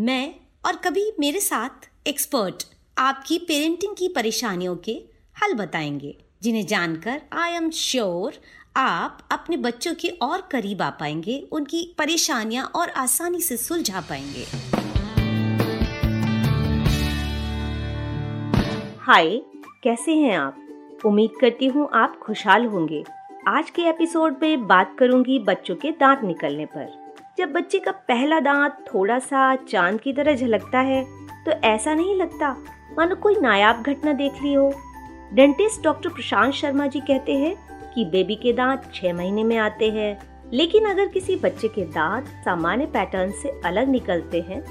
मैं और कभी मेरे साथ एक्सपर्ट आपकी पेरेंटिंग की परेशानियों के हल बताएँगे, जिन्हें जानकर आई एम श्योर आप अपने बच्चों के और करीब आ पाएँगे, उनकी परेशानियाँ और आसानी से सुलझा पाएँगे। हाय कैसे हैं आप? उम्मीद करती हूँ आप खुशहाल होंगे। आज के एपिसोड में बात करूँगी बच्चों के दांत निकलने पर। जब बच्चे का पहला दांत थोड़ा सा चाँद की तरह झलकता है तो ऐसा नहीं लगता मानो कोई नायाब घटना देख ली हो। डेंटिस्ट डॉक्टर प्रशांत शर्मा जी कहते हैं कि बेबी के दांत छह महीने में आते हैं, लेकिन अगर किसी बच्चे के दांत सामान्य पैटर्न से अलग निकलते हैं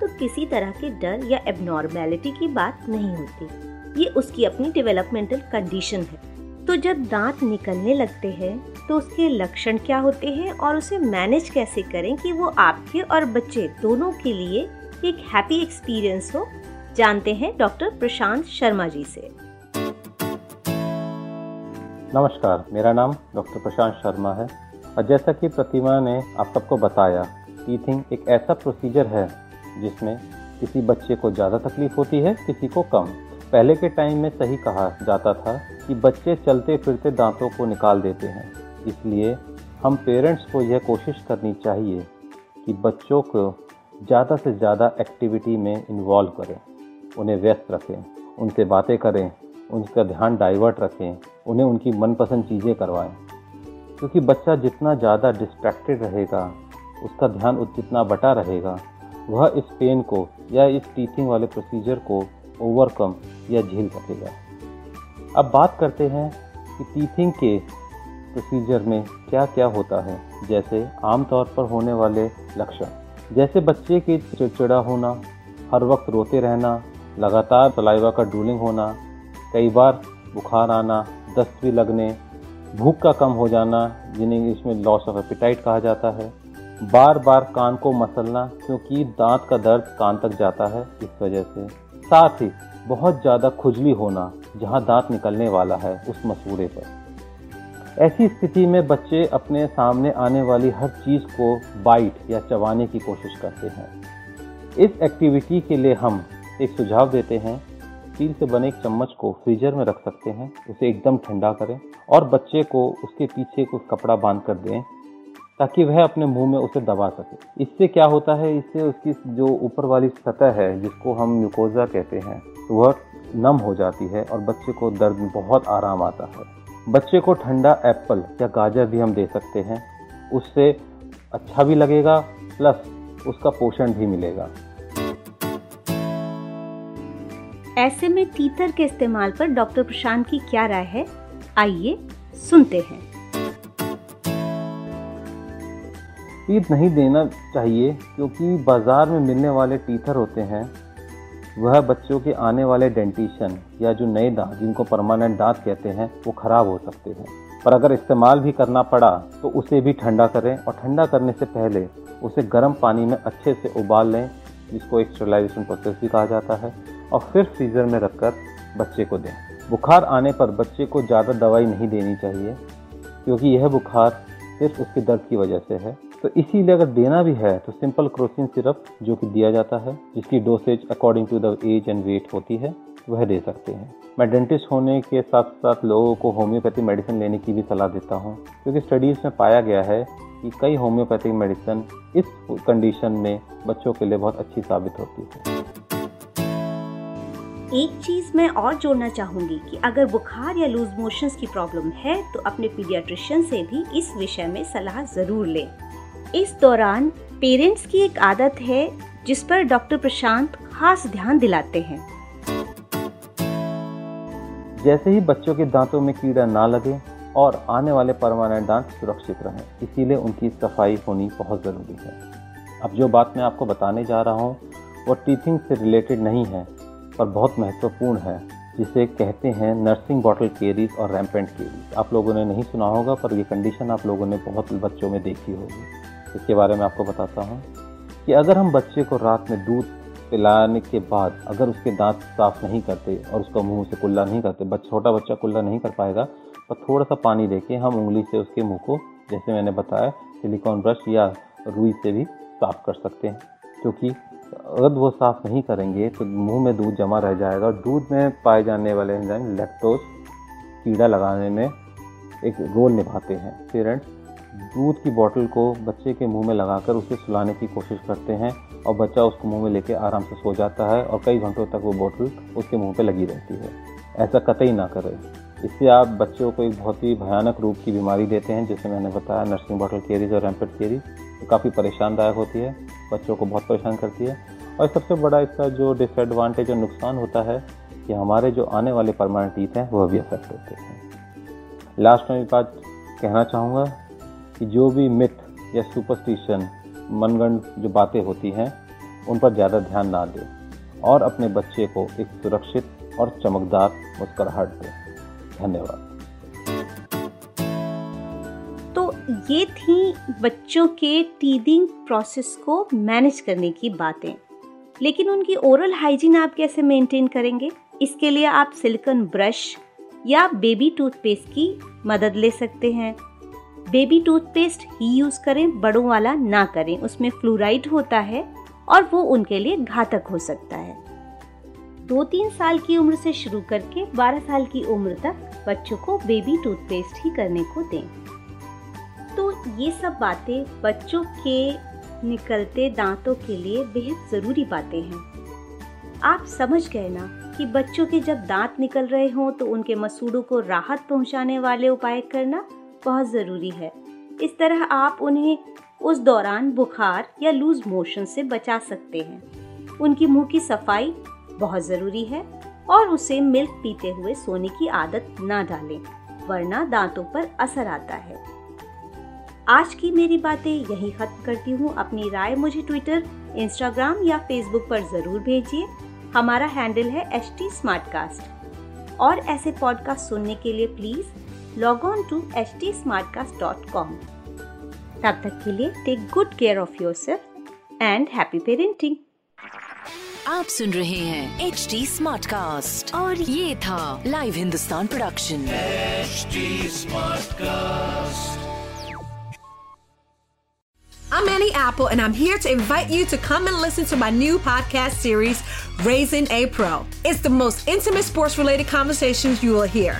तो किसी तरह के डर या एबनॉर्मेलिटी की बात नहीं होती। ये उसकी अपनी डेवलपमेंटल कंडीशन है। तो जब दांत निकलने लगते हैं तो उसके लक्षण क्या होते हैं और उसे मैनेज कैसे करें कि वो आपके और बच्चे दोनों के लिए एक हैप्पी एक्सपीरियंस हो? जानते हैं डॉक्टर प्रशांत शर्मा जी से। नमस्कार, मेरा नाम डॉक्टर प्रशांत शर्मा है। और जैसा कि प्रतिमा ने आप सबको बताया टीथिंग एक ऐसा प्रोसीजर है जिसमें किसी बच्चे को ज़्यादा तकलीफ़ होती है, किसी को कम। पहले के टाइम में सही कहा जाता था कि बच्चे चलते फिरते दांतों को निकाल देते हैं। इसलिए हम पेरेंट्स को यह कोशिश करनी चाहिए कि बच्चों को ज़्यादा से ज़्यादा एक्टिविटी में इन्वॉल्व करें, उन्हें व्यस्त रखें, उनसे बातें करें, उनका ध्यान डाइवर्ट रखें, उन्हें उनकी मनपसंद चीज़ें करवाएँ। क्योंकि बच्चा जितना ज़्यादा डिस्ट्रैक्टेड रहेगा, उसका ध्यान जितना बटा रहेगा, वह इस पेन को या इस टीचिंग वाले प्रोसीजर को ओवरकम या झेल सकेगा। अब बात करते हैं कि टीथिंग के प्रोसीजर में क्या क्या होता है, जैसे आमतौर पर होने वाले लक्षण। जैसे बच्चे के चिड़चिड़ा होना, हर वक्त रोते रहना, लगातार सलाइवा का डूलिंग होना, कई बार बुखार आना, दस्त भी लगने, भूख का कम हो जाना, जिन्हें इंग्लिश में लॉस ऑफ़ एपिटाइट कहा जाता है। बार बार कान को मसलना, क्योंकि दांत का दर्द कान तक जाता है, इस वजह से। साथ ही बहुत ज़्यादा खुजली होना जहाँ दांत निकलने वाला है उस मसूड़े पर। ऐसी स्थिति में बच्चे अपने सामने आने वाली हर चीज़ को बाइट या चबाने की कोशिश करते हैं। इस एक्टिविटी के लिए हम एक सुझाव देते हैं। स्टील से बने एक चम्मच को फ्रीजर में रख सकते हैं, उसे एकदम ठंडा करें और बच्चे को उसके पीछे कुछ कपड़ा बाँध कर दें। ताकि वह अपने मुँह में उसे दबा सके। इससे क्या होता है? इससे उसकी जो ऊपर वाली सतह है, जिसको हम म्यूकोजा कहते हैं, वह नम हो जाती है और बच्चे को दर्द में बहुत आराम आता है। बच्चे को ठंडा एप्पल या गाजर भी हम दे सकते हैं। उससे अच्छा भी लगेगा, प्लस उसका पोषण भी मिलेगा। ऐसे में तीतर के इस्तेमाल पर डॉक्टर प्रशांत की क्या राय है? आइए सुनते हैं। टीथ नहीं देना चाहिए, क्योंकि बाज़ार में मिलने वाले टीथर होते हैं, वह बच्चों के आने वाले डेंटिशन या जो नए दांत, जिनको परमानेंट दांत कहते हैं, वो खराब हो सकते हैं। पर अगर इस्तेमाल भी करना पड़ा तो उसे भी ठंडा करें और ठंडा करने से पहले उसे गर्म पानी में अच्छे से उबाल लें, जिसको एक स्टरलाइजेशन प्रोसेस भी कहा जाता है, और फिर फ्रीज़र में रखकर बच्चे को दें। बुखार आने पर बच्चे को ज़्यादा दवाई नहीं देनी चाहिए, क्योंकि यह बुखार सिर्फ़ उसके दर्द की वजह से है तो इसीलिए अगर देना भी है तो सिंपल क्रोसिन सिरप जो कि दिया जाता है, जिसकी dosage according to the age and weight होती है, वह दे सकते हैं। मैं डेंटिस्ट होने के साथ साथ लोगों को होम्योपैथी मेडिसिन लेने की भी सलाह देता हूँ, क्योंकि स्टडीज़ में पाया गया है कि कई होम्योपैथिक मेडिसिन इस कंडीशन में बच्चों के लिए बहुत अच्छी साबित होती है। एक चीज़ मैं और जोड़ना चाहूँगी कि अगर बुखार या लूज मोशंस की प्रॉब्लम है तो अपने पीडियाट्रिशियन से भी इस विषय में सलाह ज़रूर लें। इस दौरान पेरेंट्स की एक आदत है, जिस पर डॉक्टर प्रशांत खास ध्यान दिलाते हैं। जैसे ही बच्चों के दांतों में कीड़ा ना लगे और आने वाले परमानेंट दांत सुरक्षित रहें, इसीलिए उनकी सफ़ाई होनी बहुत ज़रूरी है। अब जो बात मैं आपको बताने जा रहा हूँ, वो टीथिंग से रिलेटेड नहीं है, पर बहुत महत्वपूर्ण है, जिसे कहते हैं नर्सिंग बॉटल केरीज और रैम्पेंट केरीज आप लोगों ने नहीं सुना होगा, पर ये कंडीशन आप लोगों ने बहुत बच्चों में देखी होगी। इसके बारे में आपको बताता हूँ कि अगर हम बच्चे को रात में दूध पिलाने के बाद अगर उसके दांत साफ़ नहीं करते और उसका मुँह से कुल्ला नहीं करते, बच, छोटा बच्चा कुल्ला नहीं कर पाएगा तो थोड़ा सा पानी देके हम उंगली से उसके मुँह को, जैसे मैंने बताया, सिलिकॉन ब्रश या रुई से भी साफ़ कर सकते हैं। क्योंकि अगर वो साफ़ नहीं करेंगे तो मुँह में दूध जमा रह जाएगा और दूध में पाए जाने वाले एंजाइम लैक्टोज कीड़ा लगाने में एक रोल निभाते हैं। पेरेंट्स दूध की बोतल को बच्चे के मुँह में लगाकर उसे सुलाने की कोशिश करते हैं और बच्चा उसको मुँह में लेके आराम से सो जाता है और कई घंटों तक वो बोतल उसके मुँह पे लगी रहती है। ऐसा कतई ना करें। इससे आप बच्चों को एक बहुत ही भयानक रूप की बीमारी देते हैं, जैसे मैंने बताया, नर्सिंग बॉटल केरीज और रैम्पेड केरीज तो काफ़ी परेशानदायक होती है, बच्चों को बहुत परेशान करती है। और सबसे बड़ा इसका जो डिसएडवांटेज और नुकसान होता है कि हमारे जो आने वाले परमानेंट टीथ हैं वह भी अफेक्ट होते हैं। लास्ट में एक बात कहना चाहूँगा कि जो भी मिथ या सुपरस्टिशन मनगढ़ जो बातें होती हैं, उन पर ज़्यादा ध्यान ना दें और अपने बच्चे को एक सुरक्षित और चमकदार मुस्कुराहट दें। धन्यवाद। तो ये थी बच्चों के टीदिंग प्रोसेस को मैनेज करने की बातें। लेकिन उनकी ओरल हाइजीन आप कैसे मेंटेन करेंगे? इसके लिए आप सिलिकॉन ब्रश या बेबी टूथपेस्ट की मदद ले सकते हैं। बेबी टूथपेस्ट ही यूज़ करें, बड़ों वाला ना करें। उसमें फ्लोराइड होता है और वो उनके लिए घातक हो सकता है। दो तीन साल की उम्र से शुरू करके बारह साल की उम्र तक बच्चों को बेबी टूथपेस्ट ही करने को दें। तो ये सब बातें बच्चों के निकलते दांतों के लिए बेहद ज़रूरी बातें हैं। आप समझ गए ना कि बच्चों के जब दांत निकल रहे हों तो उनके मसूड़ों को राहत पहुँचाने वाले उपाय करना बहुत ज़रूरी है। इस तरह आप उन्हें उस दौरान बुखार या लूज मोशन से बचा सकते हैं। उनकी मुँह की सफ़ाई बहुत ज़रूरी है और उसे मिल्क पीते हुए सोने की आदत ना डालें, वरना दांतों पर असर आता है। आज की मेरी बातें यही खत्म करती हूँ। अपनी राय मुझे ट्विटर, इंस्टाग्राम या फेसबुक पर ज़रूर भेजिए। हमारा हैंडल है एच टी और ऐसे पॉडकास्ट सुनने के लिए please Log on to H T तब तक के लिए take good care of yourself and happy parenting आप सुन रहे हैं एच टी स्मार्ट कास्ट और ये था live Hindustan production smart cast I'm Annie Apple, and I'm here to invite you to come and listen to my new podcast series, Raising a Pro. It's the most intimate sports related conversations you will hear.